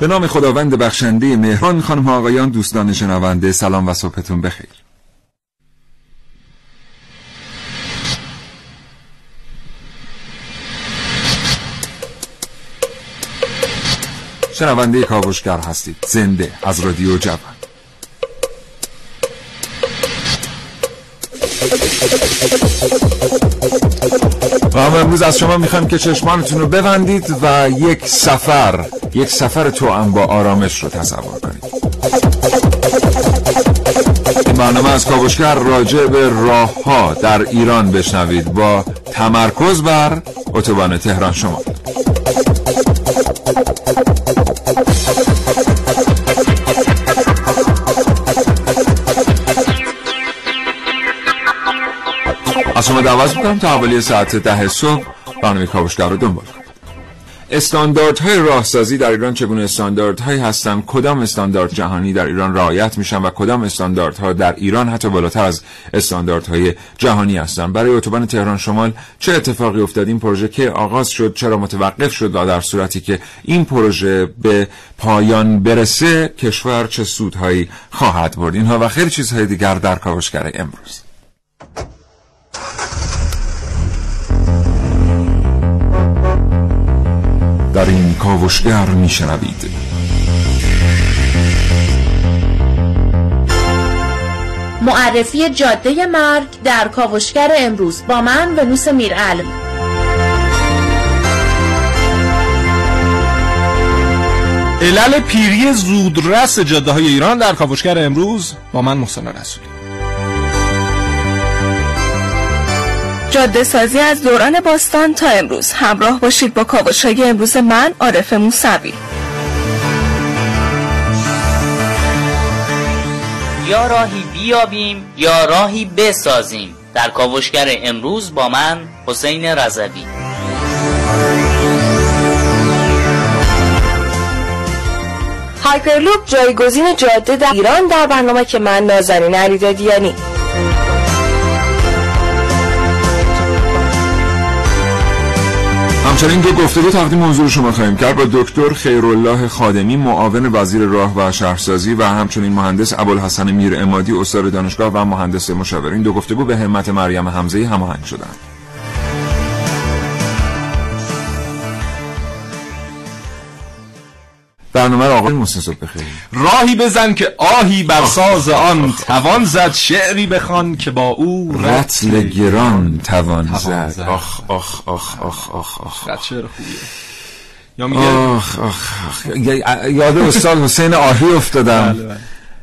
به نام خداوند بخشنده مهران خانم آقایان دوستان شنونده سلام و صبحتون بخیر. شنونده کاوشگر هستید. زنده از رادیو جوان. و هم امروز از شما می‌خوایم که چشمانتون رو ببندید و یک سفر یک سفر تو هم با آرامش رو تصور کنید. این برنامه از کاوشگر راجع به راه ها در ایران بشنوید. با تمرکز بر اتوبان تهران شما. شما دعوت می‌کنم تا حوالی ساعت ده صبح برنامه کاوشگر رو دنبال کنید. استانداردهای راهسازی در ایران چگونه استانداردهایی هستند؟ کدام استاندارد جهانی در ایران رعایت میشن و کدام استانداردها در ایران حتی بالاتر از استانداردهای جهانی هستند؟ برای اتوبان تهران شمال چه اتفاقی افتاد؟ این پروژه که آغاز شد چرا متوقف شد و در صورتی که این پروژه به پایان برسه کشور چه سودهایی خواهد برد؟ اینها و خیلی چیزهای دیگر در کاوشگر امروز. در این کاوشگر میشنوید معرفی جاده مرگ در کاوشگر امروز با من ونوس میرعلم. علل پیری زودرس جاده های ایران در کاوشگر امروز با من محسن رسولی. جاده سازی از دوران باستان تا امروز. همراه باشید با کاوش های امروز من عارف موسوی. یا راهی بیابیم یا راهی بسازیم. در کاوشگر امروز با من حسین رضوی. هایپرلوپ جایگزین جاده در ایران در برنامه که من نازنین علیدادیانی. همچنین دو گفتگو تقدیم حضور شما خواهیم کرد. با دکتر خیرالله خادمی معاون وزیر راه و شهرسازی و همچنین مهندس ابوالحسن میر امادی استاد دانشگاه و مهندس مشاور این دو گفتگو به همت مریم حمزه هماهنگ شدند. برنامه آقای محسن بخیر. راهی بزن که آهی بر ساز آن توان زد شعری بخوان که با او رتل گران توان زد. آخ آخ آخ آخ آخ آخ. شعر خوبیه. یا میگه آخ آخ یاد استاد حسین آهی افتادم. بله، بله.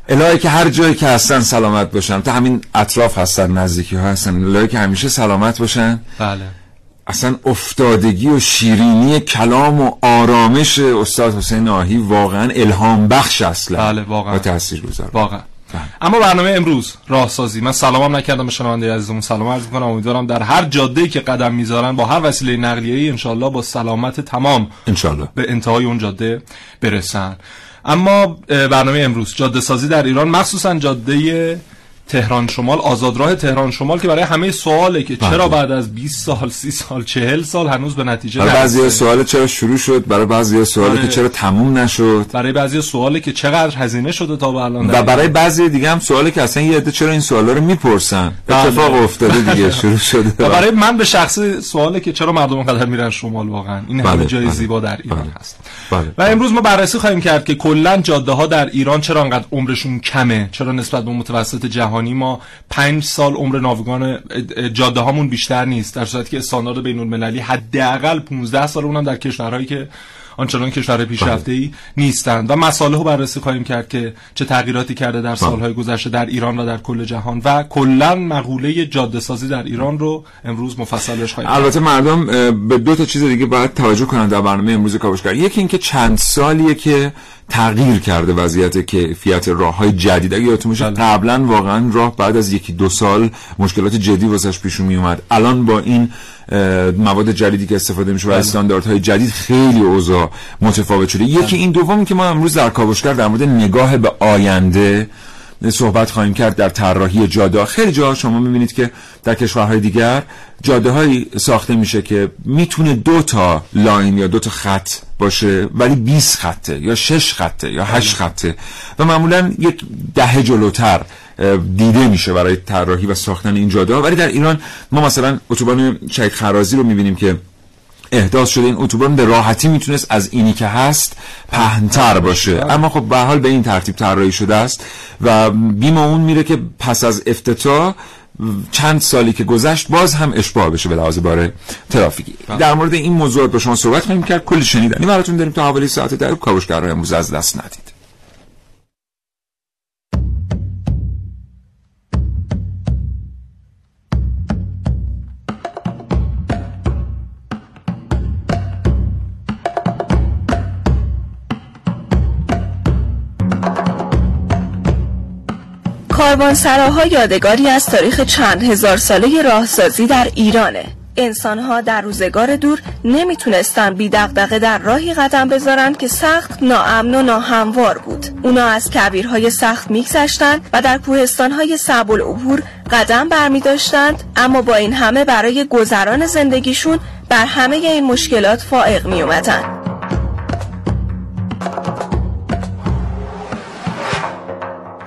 الهی که هر جایی که هستن سلامت باشن. تا همین اطراف هستن نزدیکی ها هستن. الهی که همیشه سلامت باشن. بله. اصلا افتادگی و شیرینی کلام و آرامش استاد حسین آهی واقعا الهام بخش اصلا. بله، واقعا. و گذار واقعا. اما برنامه امروز راهسازی. من سلامم نکردم به شنونده عزیزمون. سلام عرض می‌کنم. امیدوارم در هر جاده که قدم می‌ذارن با هر وسیله نقلیه‌ای انشالله با سلامت تمام انشالله به انتهای اون جاده برسن. اما برنامه امروز جاده سازی در ایران مخصوصا جاده تهران شمال آزادراه تهران شمال که برای همه سواله که چرا بعد از 20 سال 30 سال 40 سال هنوز به نتیجه برای بعضی؟ سوال چرا شروع شد برای بعضی سوال آره. که چرا تموم نشد برای بعضی سواله که چقدر هزینه شده تا به الان و؟ برای بعضی دیگه هم سوالی که اصلا یه عده چرا این سوالا رو می‌پرسن بله. اتفاق افتاده دیگه شروع شده و برای من به شخصی سواله که چرا مردم انقدر میرن شمال واقعا این همه بله، جای بله، زیبا در ایران بله. هست بله. و امروز ما بررسی خواهیم کرد که کلا جاده ها در ایران چرا انقدر عمرشون کمه چرا نسبت به متوسط جهانی ما پنج سال عمر ناوگان جاده هامون بیشتر نیست در صورتی که استاندارد بین المللی حداقل 15 سال اونم در کشورهایی که آنچنان کشورهای پیشرفته ای نیستند. و مسائل رو بررسی خواهیم کرد که چه تغییراتی کرده در سالهای گذشته در ایران و در کل جهان و کلا مقوله جاده سازی در ایران رو امروز مفصل بهش خواهیم البته مردم به دو تا چیز دیگه باید توجه کنن در برنامه امروز کاوشگر. یکی اینکه چند سالیه که تغییر کرده وضعیت کیفیت راه های جدید. اگه یادتون باشه قبلا واقعا راه بعد از یکی دو سال مشکلات جدی واسش پیش می اومد الان با این مواد جدیدی که استفاده میشه و استانداردهای جدید خیلی اوضاع متفاوت شده. یکی این دومی که ما امروز در کاوشگر در مورد نگاه به آینده صحبت خواهیم کرد در طراحی جاده. خیلی جا شما می‌بینید که در کشورهای دیگر جاده هایی ساخته میشه که می‌تونه دو تا لاین یا دو تا خط باشه ولی 20 خطه یا 6 خطه یا 8 خطه. و معمولا یک دهه جلوتر دیده میشه برای طراحی و ساختن این جاده ولی در ایران ما مثلا اتوبان شهید خرازی رو می‌بینیم که احداث شده. این اتوبان به راحتی می‌تونست از اینی که هست پهنتر باشه. اما خب به حال به این ترتیب طراحی شده است و بیم اون میره که پس از افتتاح چند سالی که گذشت باز هم اشباه بشه به لحاظ بار ترافیکی. بله. در مورد این موضوع با شما صحبت خواهیم کرد. کلی شنیدنی براتون داریم تا حوالی ساعت در کاوشگرای امروز از دست ندید. کاروانسراها یادگاری از تاریخ چند هزار ساله راهسازی در ایرانه. انسانها در روزگار دور نمی‌تونستن بی دقدقه در راهی قدم بذارن که سخت ناامن و ناهموار بود. اونا از کبیرهای سخت میگذشتن و در کوهستانهای صعب العبور قدم برمی داشتند اما با این همه برای گذران زندگیشون بر همه این مشکلات فائق می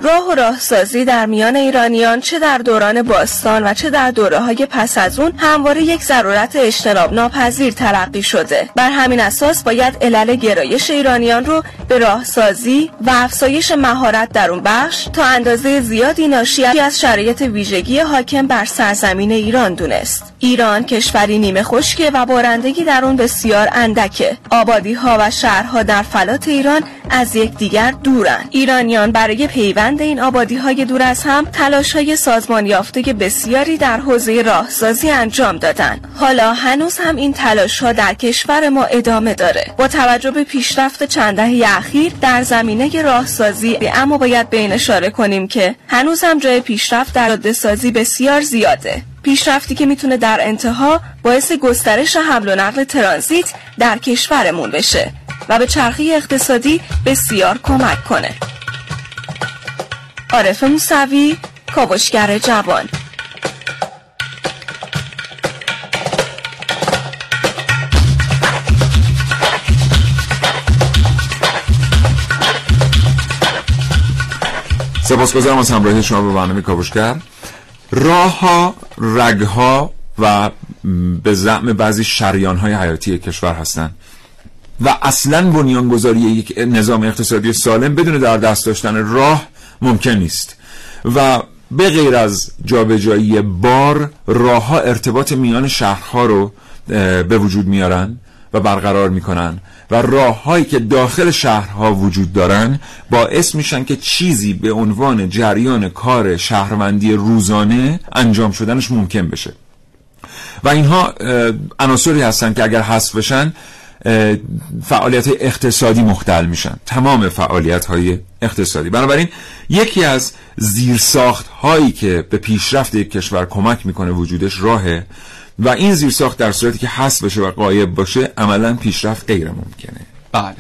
راه و راهسازی در میان ایرانیان چه در دوران باستان و چه در دوره های پس از اون همواره یک ضرورت اجتناب ناپذیر تلقی شده. بر همین اساس باید علل گرایش ایرانیان رو به راهسازی و افزایش مهارت در اون بخش تا اندازه زیادی ناشی از شرایط ویژگی حاکم بر سرزمین ایران دونست. ایران کشوری نیمه خشکه و بارندگی در اون بسیار اندکه. آبادی ها و شهرها در فلات ایران از یکدیگر دورن. ایرانیان برای پیوند این آبادی های دور از هم تلاش های سازمان یافته بسیاری در حوزه راهسازی انجام دادن. حالا هنوز هم این تلاش ها در کشور ما ادامه داره. با توجه به پیشرفت چند دهه اخیر در زمینه راهسازی اما باید به این اشاره کنیم که هنوز هم جای پیشرفت در سازی بسیار زیاده. پیشرفتی که می‌تونه در انتها باعث گسترش حمل و نقل ترانزیت در کشورمون بشه و به چرخی اقتصادی بسیار کمک کنه. عارف موسوی کاوشگر جوان. سپاسگزارم از همراهی شما به برنامه کاوشگر. راه ها رگ ها و به زعم بعضی شریان های حیاتی کشور هستند. و اصلا بنیانگذاری یک نظام اقتصادی سالم بدون در دست داشتن راه ممکن نیست. و به غیر از جابجایی بار راه ها ارتباط میان شهرها رو به وجود میارن و برقرار می‌کنن. و راههایی که داخل شهرها وجود دارن باعث میشن که چیزی به عنوان جریان کار شهروندی روزانه انجام شدنش ممکن بشه. و اینها عناصری هستن که اگر حذف بشن فعالیت اقتصادی مختل میشن. تمام فعالیت های اقتصادی. بنابراین یکی از زیرساخت هایی که به پیشرفت یک کشور کمک می‌کنه وجودش راهه و این زیرساخت در صورتی که حذف بشه و قایب باشه عملا پیشرفت غیر ممکنه. بله.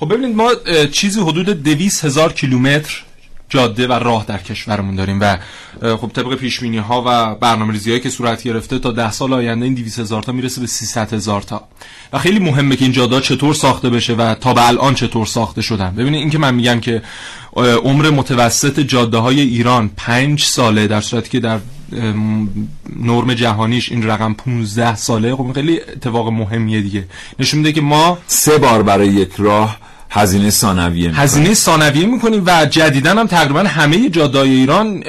خب ببینید ما چیزی حدود دویست هزار کیلومتر جاده و راه در کشورمون داریم و خب طبق پیش ها و برنامه‌ریزی هایی که صورت گرفته تا ده سال آینده این 200 هزار تا می‌رسه به 300 هزار تا. و خیلی مهمه که این جاده چطور ساخته بشه و تا به الان چطور ساخته شدن. ببینید این که من میگم که عمر متوسط جاده های ایران پنج ساله در صورتی که در نرم جهانیش این رقم 15 ساله. خب خیلی اتفاق مهمیه دیگه. نشون میده که ما سه بار برای یک راه هزینه ثانویه هزینه ثانویه می‌کنیم و جدیدا هم تقریبا همه جادای ایران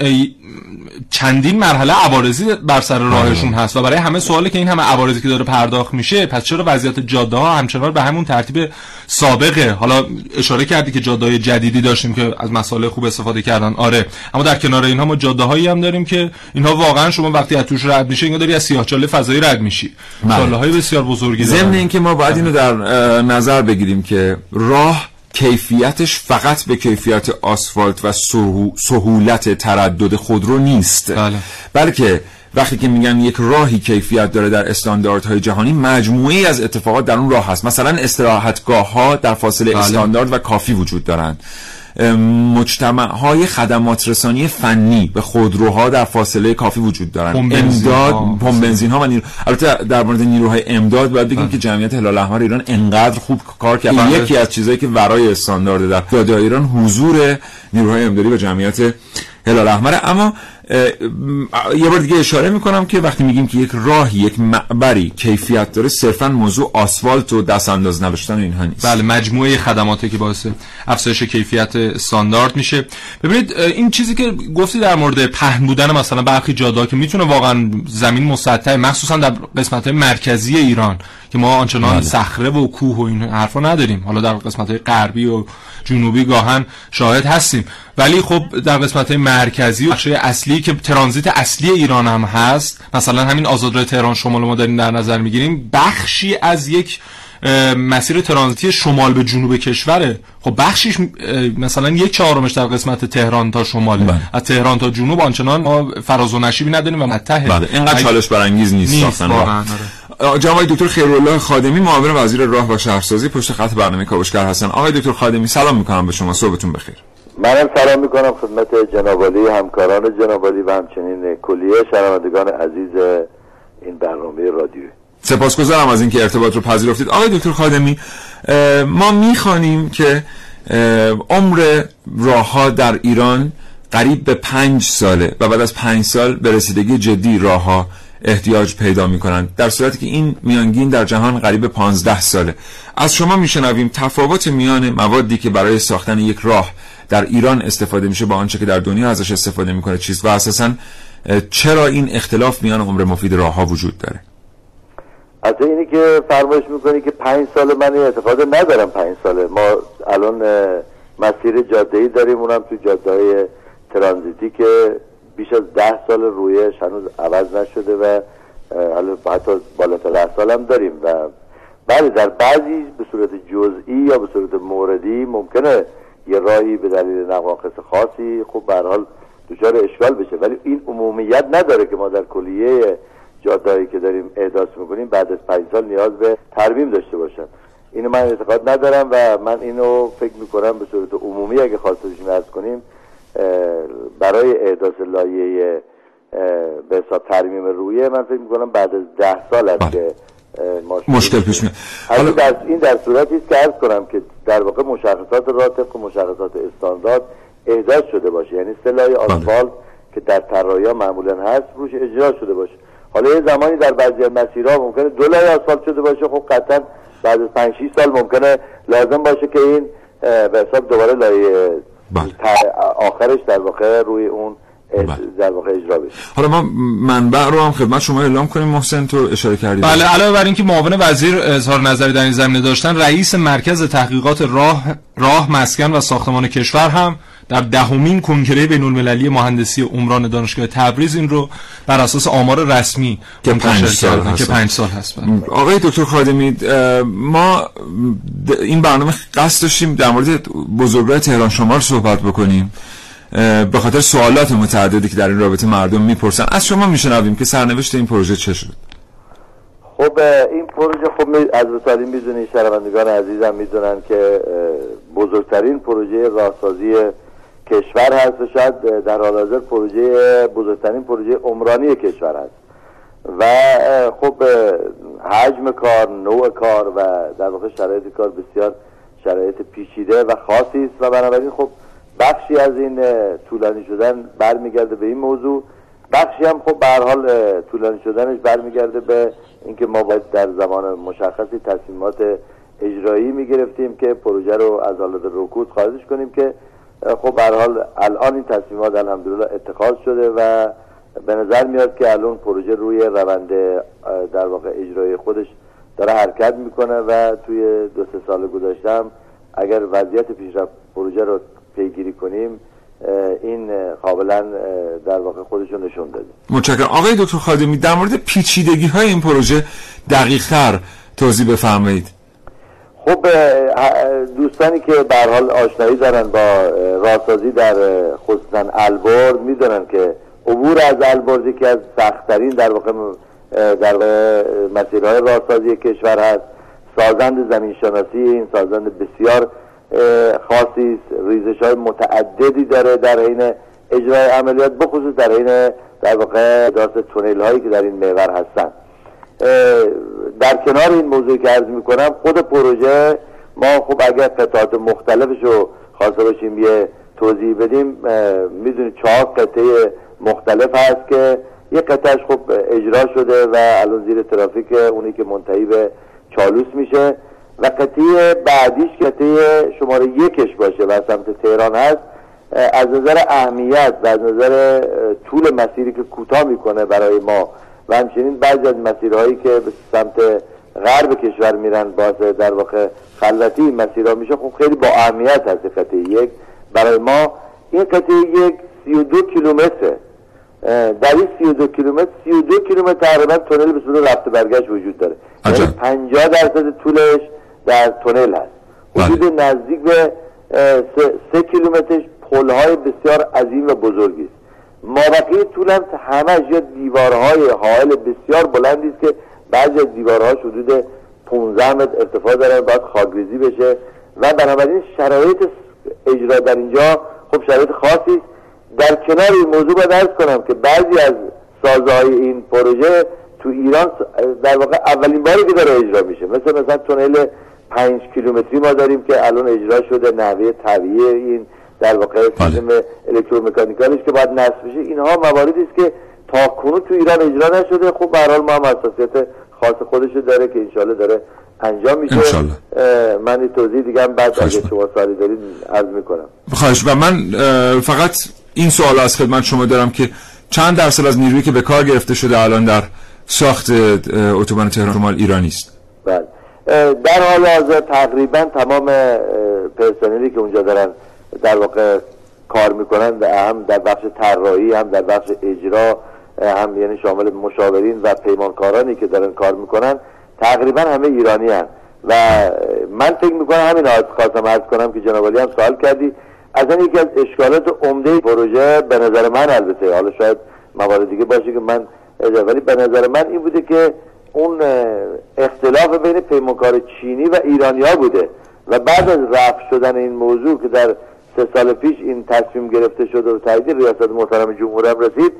چندین مرحله عوارضی بر سر راهشون هست و برای همه سوالی که این همه عوارضی که داره پرداخت میشه پس چرا وضعیت جاده ها همچنان به همون ترتیب سابقه؟ حالا اشاره کردی که جاده جدیدی داشتیم که از مسائل خوب استفاده کردن. آره. اما در کنار اینها ما جاده هایی هم داریم که اینها واقعا شما وقتی از توش رد میشه داری از سیاهچاله فضایی رد میشی. چاله. های بسیار بزرگی ضمن اینکه ما باید اینو در نظر بگیریم که راه کیفیتش فقط به کیفیت آسفالت و سهولت تردد خودرو نیست بله. بلکه وقتی که میگن یک راهی کیفیت داره در استانداردهای جهانی مجموعی از اتفاقات در اون راه هست مثلا استراحتگاه ها در فاصله بله. استاندارد و کافی وجود دارند مجتمع های خدمات رسانی فنی به خودروها در فاصله کافی وجود دارن امداد پمپ بنزین ها و نیرو... البته در مورد نیروهای امداد باید بگیم. که جمعیت هلال احمر ایران انقدر خوب کار کرد بله. یکی از چیزایی که ورای استاندارد در داده ایران حضور نیروهای امدادی و جمعیت هلال احمر اما یه بار دیگه اشاره می‌کنم که وقتی میگیم که یک راهی یک معبری کیفیت داره صرفا موضوع آسفالت و دست انداز نوشتن اینها نیست. بله مجموعه خدماتی که باعث افزایش کیفیت استاندارد میشه. ببینید این چیزی که گفتی در مورد پهن بودن مثلا برخی جاده که می‌تونه واقعا زمین مسطح مخصوصا در قسمت مرکزی ایران که ما آنچنان بله. صخره و کوه و این حرفا نداریم. حالا در قسمت غربی و جنوبی گاهن شاهد هستیم. ولی خب در قسمت مرکزی و بخش اصلی که ترانزیت اصلی ایران هم هست مثلا همین آزادراه تهران شمال ما داریم در نظر می‌گیریم بخشی از یک مسیر ترانزیتی شمال به جنوب کشوره. خب بخشیش مثلا یک چهارمش در قسمت تهران تا شمال بله. از تهران تا جنوب آنچنان ما فراز و نشیبی نداریم و متحد. بله. اینقدر چالش برانگیز نیست, نیست. جناب دکتر خیرالله خادمی معاون وزیر راه و شهرسازی پشت خط برنامه کاوشگر هستن. آقای دکتر خادمی سلام می‌کنم به شما. صبحتون بخیر. منم سلام می‌کنم خدمت جنابالی همکاران جنابالی و همچنین کلیه شنوندگان عزیز این برنامه رادیویی سپاسگزارم از اینکه ارتباط رو پذیرفتید. آقای دکتر خادمی ما می‌خوانیم که عمر راه در ایران قریب به پنج ساله و بعد از پنج سال به رسیدگی جدی راه احتیاج پیدا می کنند در صورتی که این میانگین در جهان قریب به 15 ساله. از شما میشنویم تفاوت میان موادی که برای ساختن یک راه در ایران استفاده میشه با آنچه که در دنیا ازش استفاده می‌کنه چیز. و اساسا چرا این اختلاف میان عمر مفید راه ها وجود داره؟ از اینی که فرمایش می‌کنی که پنج سال من استفاده ندارم پنج ساله. ما الان مسیر جاده ای داریم. اونم تو جاده های ترانزیتی که بیش از ده سال رویش هنوز عوض نشده و حتی بالاتر ده سال هم داریم و بله در بعضی به صورت جزئی یا به صورت موردی ممکنه یه راهی به دلیل نواقص خاصی خب به حال دچار اشکال بشه. ولی این عمومیت نداره که ما در کلیه جادهایی که داریم احداث می‌کنیم بعد از پنج سال نیاز به ترمیم داشته باشن. اینو من اعتقاد ندارم و من اینو فکر می‌کنم به صورت عمومی اگه خواسته باشیم کنیم برای احداث لایه به حساب ترمیم رویه من فکر می‌کنم بعد از ده سال است بله. که مشکل پیش میاد. حالا در این در صورتی است که عرض کنم که در واقع مشخصات را طبق مشخصات استاندارد احداث شده باشه. یعنی سلای بله. آسفالت که در طراحی معمولا هست روش اجرا شده باشه. حالا یه زمانی در بعضی مسیرها ممکنه دو لایه آسفالت شده باشه. خب قطعا بعد از 5 6 سال ممکنه لازم باشه که این به حساب دوباره لایه بله. آخرش در واقع روی اون بله. در واقع اجرا بشه حالا ما منبع رو هم خدمت شما اعلام کنیم محسن تو اشاره کردید بله علاوه بر اینکه معاون وزیر اظهار نظری در این زمینه داشتن رئیس مرکز تحقیقات راه راه مسکن و ساختمان کشور هم در دهمین کنگره بین المللی مهندسی عمران دانشگاه تبریز این رو بر اساس آمار رسمی که پنج سال هست. که پنج سال هست. آقای دکتر خادمی ما این برنامه قصد داشتیم در مورد بزرگراه تهران شمال صحبت بکنیم. به خاطر سوالات متعددی که در این رابطه مردم می‌پرسن. از شما میشنویم که سرنوشت این پروژه چه شد. خب این پروژه خب از بسیاری می‌دونی شنوندگان عزیزم می‌دونن که بزرگترین پروژه راهسازی کشور هست و شاید در حال حاضر پروژه بزرگترین پروژه عمرانی کشور هست. و خب حجم کار نوع کار و در واقع شرایط کار بسیار شرایط پیچیده و خاصی است. و بنابراین خب بخشی از این طولانی شدن برمیگرده به این موضوع. بخشی هم خب به حال طولانی شدنش برمیگرده به اینکه ما باید در زمان مشخصی تصمیمات اجرایی می‌گرفتیم که پروژه رو از حالت رکود خارجش کنیم که خب به حال الان این تصمیمات الحمدلله اتخاذ شده و به نظر میاد که الان پروژه روی روند در واقع اجرای خودش داره حرکت می‌کنه و توی دو سه سال گذاشتم اگر وضعیت پیشرفت پروژه رو پیگیری کنیم این قابلا در واقع خودشون نشون داده. متشکرم. آقای دکتر خادمی در مورد پیچیدگی های این پروژه دقیق تر توضیح بفرمایید. خب دوستانی که به حال آشنایی دارن با راهسازی در خصوصا البرد می‌دونن که عبور از البرد که از سختترین در واقع در مسیرهای راهسازی کشور هست. سازند زمین شناسی این سازند بسیار خاصی ریزش های متعددی داره در حین اجرای عملیات بخصوص در حین در واقع داست تونل هایی که در این محور هستن. در کنار این موضوع که عرض می‌کنم خود پروژه ما خب اگر قطعات مختلفش رو خواسته باشیم یه توضیح بدیم می‌دونید چهار قطعه مختلف هست که یه قطعش خب اجرا شده و الان زیر ترافیک اونی که منتهی به چالوس میشه و قطعه بعدیش قطعه شماره یکش باشه و سمت تهران هست. از نظر اهمیت و از نظر طول مسیری که کوتاه می‌کنه برای ما و همچنین بعضی از مسیرهایی که به سمت غرب کشور میرن باعث در واقع خلوتی مسیرها میشه خب خیلی با اهمیت هست قطعه یک. برای ما این قطعه یک 32 کیلومتره. در این 32 کیلومتر 32 کیلومتر تقریبا تونل به صورت رفت برگشت وجود داره. یعنی 50 درصد طولش در تونل هست. بله. حدود نزدیک به 3 کیلومترش پلهای بسیار عظیم و بزرگی است. مابقی طول هم همش یا دیوارهای حائل بسیار بلندی است که بعضی از دیوارهاش حدود 15 متر ارتفاع دارن باید خاکریزی بشه و بنابراین شرایط اجرا در اینجا خب شرایط خاصی در کنار این موضوع باید ارز کنم که بعضی از سازه های این پروژه تو ایران در واقع اولین باری که داره اجرا میشه. مثل مثلا تونل پنج کیلومتری ما داریم که الان اجرا شده نحوه طبیعی این در واقع بله. سیستم الکترومکانیکالش که باید نصب بشه اینها مواردی است که تا کنون تو ایران اجرا نشده. خب به حال ما هم حساسیت خاص خودش داره که انشالله داره انجام میشه. من این توضیح دیگه هم بعد اگه شما سوالی دارید عرض می‌کنم. خواهش و من فقط این سوال از خدمت شما دارم که چند درصد از نیرویی که به کار گرفته شده الان در ساخت اتوبان تهران شمال ایرانی است؟ بله. در حال حاضر تقریبا تمام پرسنلی که اونجا دارن در واقع کار می‌کنن هم در بخش طراحی هم در بخش اجرا هم یعنی شامل مشاورین و پیمانکارانی که دارن کار می‌کنن تقریبا همه ایرانی هن. و من فکر می‌کنم همین آیت خواستم عرض کنم که جناب هم سوال کردی. از این یکی از اشکالات عمده پروژه به نظر من البته حالا شاید موارد دیگه باشه که من ولی به نظر من این بوده که اون اختلاف بین پیمانکار چینی و ایرانیا بوده. و بعد از رفع شدن این موضوع که در سه سال پیش این تصمیم گرفته شد و تایید ریاست محترم جمهور هم رسید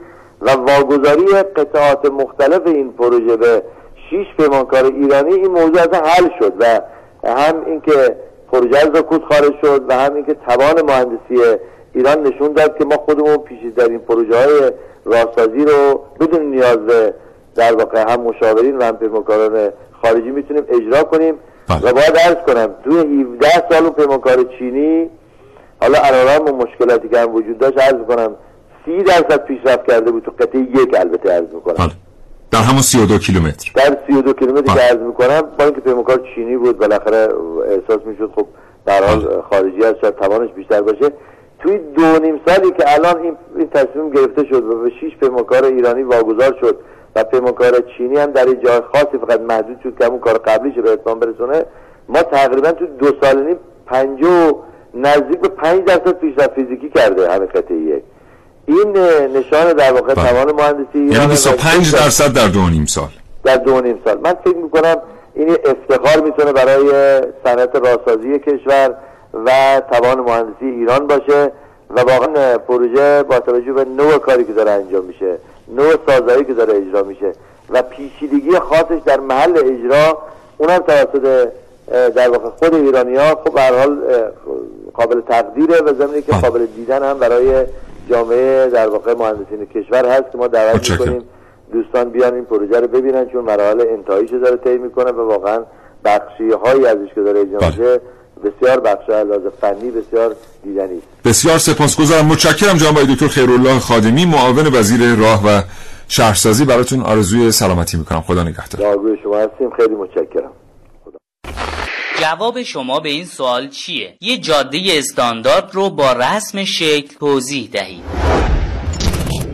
و واگذاری قطعات مختلف این پروژه به شیش پیمانکار ایرانی این موضوع از حل شد و هم اینکه پروژه از کود خارج شد و هم اینکه توان مهندسی ایران نشون داد که ما خودمون پیش در این پروژه های راهسازی رو بدون نیاز به در واقع هم مشاورین و هم پیمانکاران خارجی می‌تونیم اجرا کنیم بله. و باید ارز کنم توی 17 سال پیمانکار چینی حالا علارم و مشکلاتی که هم وجود داشت عرض کنم سی درصد پیشرفت کرده بود تو قطعه یک البته عرض می‌کنم بله. در همون 32 کیلومتر در 32 کیلومتر که عرض می‌کنم با اینکه پیمانکار چینی بود بالاخره احساس می‌شد خب در حال بله. خارجی از شاید توانش بیشتر باشه توی دو نیم سالی که الان این, این تصمیم گرفته شد و به شیش پیمانکار ایرانی واگذار شد و پیمانکار چینی هم در جای خاصی فقط محدود شد که همون کار قبلیش به اتمام برسونه ما تقریبا تو دو سال نیم پنجو نزدیک به پنج درصد پیشرفت فیزیکی کرده قطعه یک این نشان در واقع بله. توان مهندسی یعنی 25 درصد در دو نیم سال. در دو نیم سال. من فکر می‌کنم این افتخار می‌تونه برای صنعت راهسازی کشور و توان مهندسی ایران باشه و واقعا پروژه با توجه به نوع کاری که داره انجام میشه نوع سازایی که داره اجرا میشه و پیچیدگی خاصش در محل اجرا اونم توسط در واقع خود ایرانی ها خب هر حال قابل تقدیره و زمینی که قابل دیدن هم برای جامعه در واقع مهندسین کشور هست که ما دعوت می‌کنیم دوستان بیان این پروژه رو ببینن چون مراحل انتهاییش داره طی می‌کنه و واقعا بخشی هایی ازش که داره اجرا میشه بسیار بخش لازم فنی بسیار دیدنی بسیار سپاسگزارم. متشکرم جناب دکتر خیرالله خادمی معاون وزیر راه و شهرسازی. براتون آرزوی سلامتی می‌کنم. خدا نگهدار. شما هستیم. خیلی متشکرم. جواب شما به این سوال چیه؟ یه جاده استاندارد رو با رسم شکل توضیح دهید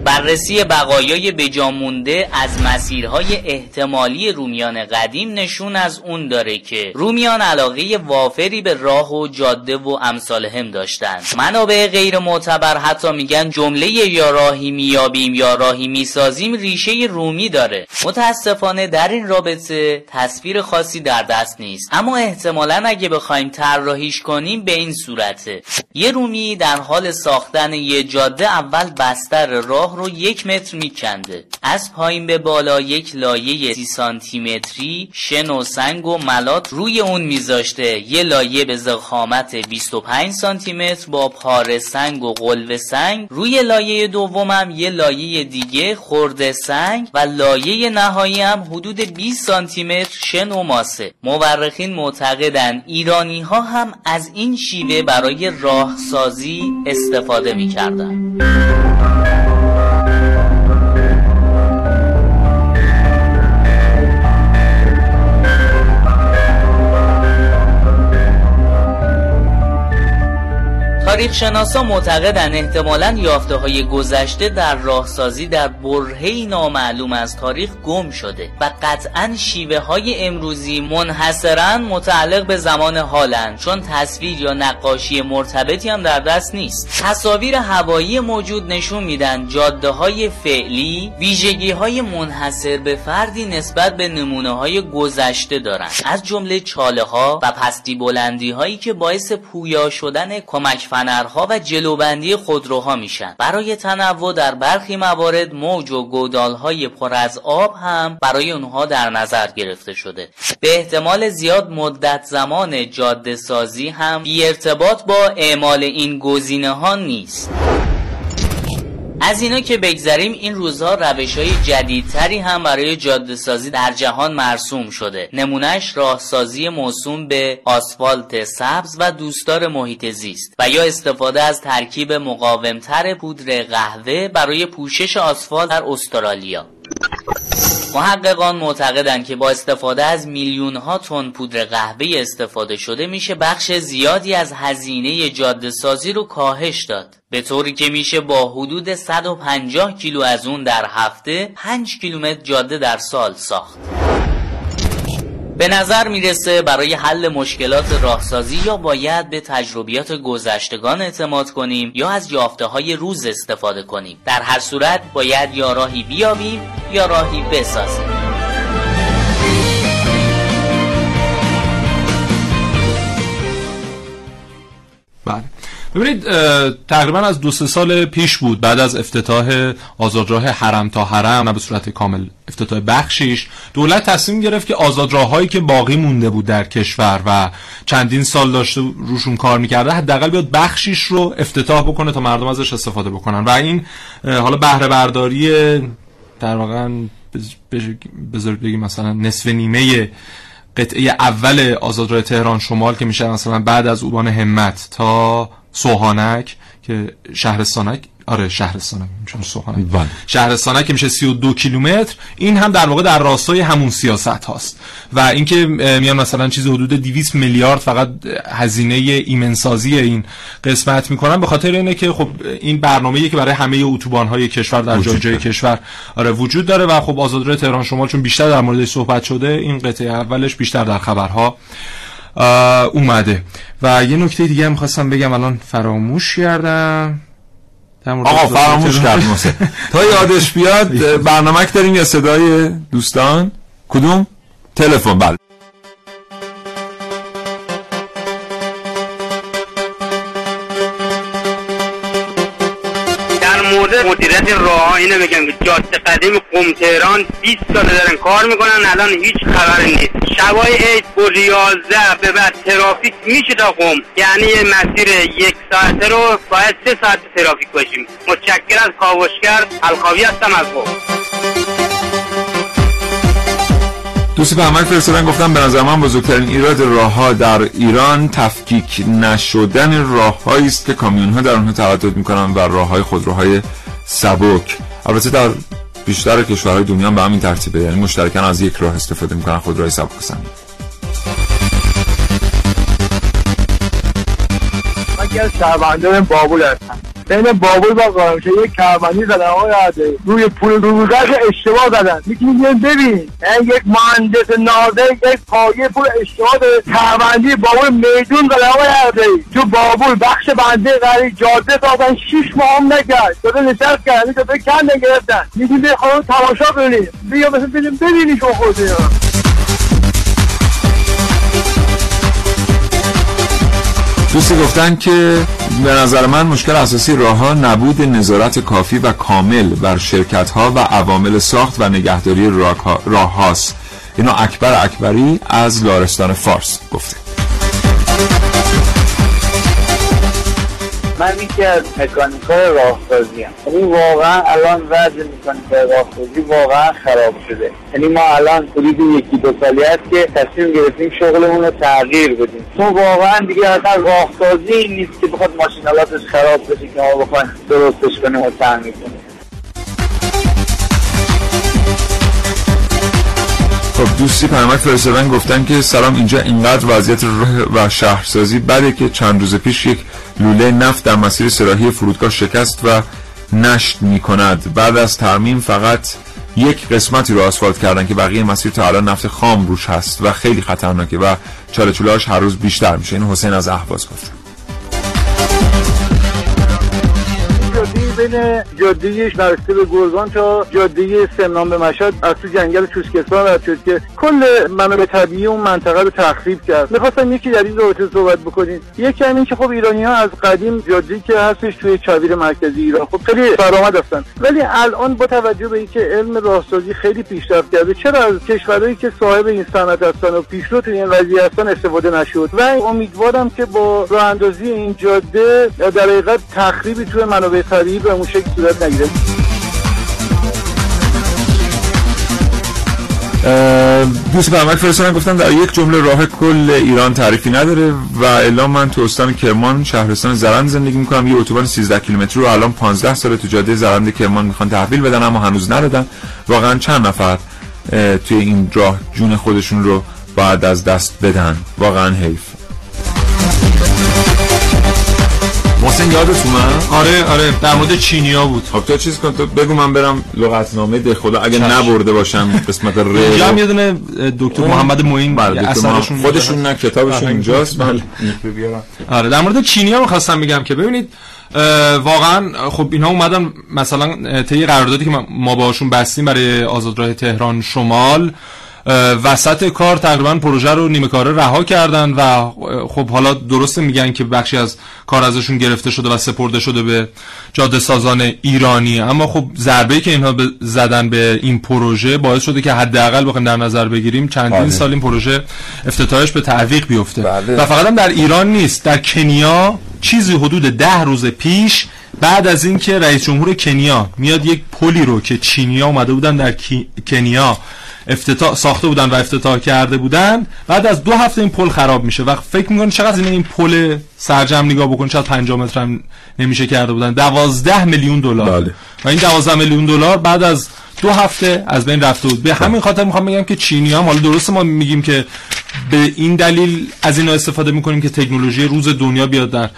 بررسی بقایای بجامونده از مسیرهای احتمالی رومیان قدیم نشون از اون داره که رومیان علاقه وافری به راه و جاده و امثال هم داشتند. منابع غیر معتبر حتی میگن جمله یا راهی میابیم یا راهی می‌سازیم ریشه رومی داره. متاسفانه در این رابطه تصویر خاصی در دست نیست. اما احتمالا اگه بخوایم طراحیش کنیم به این صورته. یه رومی در حال ساختن یه جاده اول بستر راه رو یک متر میکنده. از پایین به بالا یک لایه سی سانتیمتری شن و سنگ و ملات روی اون میذاشته. یه لایه به زخامت 25 سانتیمتر با پاره سنگ و قلوه سنگ. روی لایه دومم یه لایه دیگه خورده سنگ و لایه نهایی هم حدود 20 سانتیمتر شن و ماسه. مورخین معتقدن ایرانی ها هم از این شیوه برای راهسازی استفاده می‌کردن. تاریخ شناسا معتقدن احتمالا یافته های گذشته در راهسازی در برهی نامعلوم از تاریخ گم شده و قطعا شیوه های امروزی منحصرا متعلق به زمان حالند چون تصویر یا نقاشی مرتبطی هم در دست نیست. تصاویر هوایی موجود نشون میدن جاده های فعلی ویژگی های منحصر به فردی نسبت به نمونه های گذشته دارند. از جمله چاله ها و پستی بلندی هایی که باعث پویا شدن کمک فنرها و جلوبندی خودروها میشن. برای تنوع در برخی موارد موج و گودالهای پر از آب هم برای اونها در نظر گرفته شده. به احتمال زیاد مدت زمان جاده سازی هم بی ارتباط با اعمال این گزینه ها نیست. از اینا که بگذریم این روزها روش های جدیدتری هم برای جاده سازی در جهان مرسوم شده. نمونهش راهسازی موسوم به آسفالت سبز و دوستدار محیط زیست و یا استفاده از ترکیب مقاومتر پودر قهوه برای پوشش آسفالت در استرالیا. محققان معتقدند که با استفاده از میلیون ها تن پودر قهوه استفاده شده میشه بخش زیادی از هزینه جاده سازی رو کاهش داد. به طوری که میشه با حدود 150 کیلو از اون در هفته 5 کیلومتر جاده در سال ساخت. به نظر می‌رسه برای حل مشکلات راهسازی یا باید به تجربیات گذشتگان اعتماد کنیم یا از یافته های روز استفاده کنیم. در هر صورت باید یا راهی بیابیم یا راهی بسازیم. بله. ببینید تقریبا از دو سه سال پیش بود بعد از افتتاح آزادراه حرم تا حرم نه به صورت کامل افتتاح بخشیش دولت تصمیم گرفت که آزادراههایی که باقی مونده بود در کشور و چندین سال داشته روشون کار می‌کرده حداقل بیاد بخشیش رو افتتاح بکنه تا مردم ازش استفاده بکنن. و این حالا بهره برداری در واقع بذارید بگیم مثلا نصف نیمه قطعه اول آزادراه تهران شمال که میشه مثلا بعد از اوبان همت تا سوهانک که شهرستانک آره شهرستانک چون سوهانک. بله. شهرستانک که میشه 32 کیلومتر. این هم در واقع در راستای همون سیاست هاست. و اینکه میان مثلا چیز حدود 200 میلیارد فقط هزینه ایمنسازی این قسمت می‌کنن. به خاطر اینه که خب این برنامه‌ای که برای همه اتوبان های کشور در جای جای کشور آره وجود داره. و خب آزادراه تهران شمال چون بیشتر در موردش صحبت شده این قطعه اولش بیشتر در خبرها. اومده. و یه نکته دیگه هم خواستم بگم الان فراموش کردم. آقا فراموش کرد تا یادش بیاد برنامه داریم یا صدای دوستان؟ کدوم؟ تلفن بله. مدیریت راه اینو بگم جاده قدیم قم تهران 20 ساله دارن کار می‌کنن الان هیچ خبر نیست. شبای عید با ریاضه به بعد ترافیک میشه تا قم یعنی مسیر یک ساعته رو باید سه ساعت ترافیک باشیم. متشکر از کاوشگر الخاوی هستم از قم دوستی به عمل فرستادن گفتم به نظر من بزرگترین ایراد راه ها در ایران تفکیک نشدن راه است که کامیون ها در اونها تردد می‌کنن و راه های خودروهای سبک. البته در بیشتر کشورهای دنیا به همین ترتیبه. یعنی مشترکان از یک راه استفاده می‌کنن خودروهای سبک من از شهروندان بابول هستم. بین بابل و قائمچه یک کرمانی زدن آقای عده روی پول روزش اشتباه زدن. می‌تونی ببین. یک مهندس نازه یک پایه پول اشتباه کرمانی بابل میدون زدن آقای عده تو بابل بخش بنده غری جاده سازن شیش ماه هم نکرد. داده نشست کرد داده کند گرفتن می‌تونی خانم تماشا ببینی بیا مثل ببینی شما خودتون. دوستی گفتن که به نظر من مشکل اساسی راه نبود نظارت کافی و کامل بر شرکت ها و عوامل ساخت و نگهداری راه هاست اینا اکبر اکبری از لارستان فارس گفته. من یکی از مکانیک های راهسازی هم یعنی واقعا الان وضع مکانیک راهسازی واقعا خراب شده. یعنی ما الان حدود یکی دو سالی هست که تصمیم گرفتیم شغلمون رو تغییر بدیم. تو واقعا دیگه اصلا راهسازی نیست که بخواد ماشینالاتش خراب بشه که ما بخوایم درستش کنیم و تعمیر کنیم. خب دوستی پیامک فرستادن گفتن که سلام اینجا اینقدر وضعیت راه و شهرسازی بده که چند روز پیش یک لوله نفت در مسیر سراحی فرودگاه شکست و نشت می کند بعد از ترمیم فقط یک قسمتی رو آسفالت کردن که بقیه مسیر تا الان نفت خام روش هست و خیلی خطرناکه و چاله هر روز بیشتر میشه. این حسین از اهواز گفت. بین جاده نرسته به گرگان تا جاده سمنان به مشهد از تو جنگل چوسکستان رد شد که کل منابع طبیعی اون منطقه رو تخریب کرد. می‌خواستم یکی در این رابطه صحبت بکنیم. یکی همین که خب ایرانی ها از قدیم جاده که هستش توی چویر مرکزی ایران. خب خیلی فرامد هستن. ولی الان با توجه به اینکه علم راهسازی خیلی پیشرفت کرده چرا از کشورهایی که صاحب این صنعت هستن و پیشرو تو این قضیه هستن استفاده نشد؟ و امیدوارم که با راه اندازی این جاده در حقیقت تخریبی توی منابع طبیعی به اون شکل صورت نگیره. دوست برمک فرستانم گفتن در یک جمله راه کل ایران تعریفی نداره و الا من تو استان کرمان شهرستان زرند زندگی می‌کنم. یه اتوبان 13 کیلومتر رو الان 15 ساله تو جاده زرند کرمان می‌خوان تحویل بدن اما هنوز ندادن. واقعا چند نفر توی این راه جون خودشون رو باید از دست بدن؟ واقعا حیف. محسن یادت اومد آره آره. در مورد چینیا بود. خب تو چیز کن تو بگو من برم لغتنامه ده خدا. اگه نبرده باشم قسمت ر اینجا یه دونه دکتر محمد معین بله اثرشون خودشون نه کتابشون اینجاست. من آره در مورد چینیا می‌خواستم بگم که ببینید واقعا خب اینا اومدن مثلا طی قراردادی که ما باشون بستیم برای آزادراه تهران شمال وسط کار تقریبا پروژه رو نیمه کاره رها کردن و خب حالا درست میگن که بخشی از کار ازشون گرفته شده و سپرده شده به جاده سازان ایرانی اما خب ضربه که اینها زدن به این پروژه باعث شده که حداقل بخوایم در نظر بگیریم چندین بله. سال این پروژه افتتاحش به تعویق بیفته بله. و فقط هم در ایران نیست در کنیا چیزی حدود ده روز پیش بعد از اینکه رئیس جمهور کنیا میاد یک پلی رو که چینیا اومده بودن در کنیا افتتاح ساخته بودن و افتتاح کرده بودن. بعد از دو هفته این پل خراب میشه. و فکر می‌کنی چقدر این این پل سرجم نگاه بکن چقدر 5 متر هم نمیشه کرده بودن؟ 12 میلیون دلار. بله. و این 12 میلیون دلار بعد از دو هفته از بین رفته بود. به همین خاطر می‌خوام بگم که چینی هم حالا درست ما میگیم که به این دلیل از اینا استفاده می‌کنیم که تکنولوژی روز دنیا بیاد در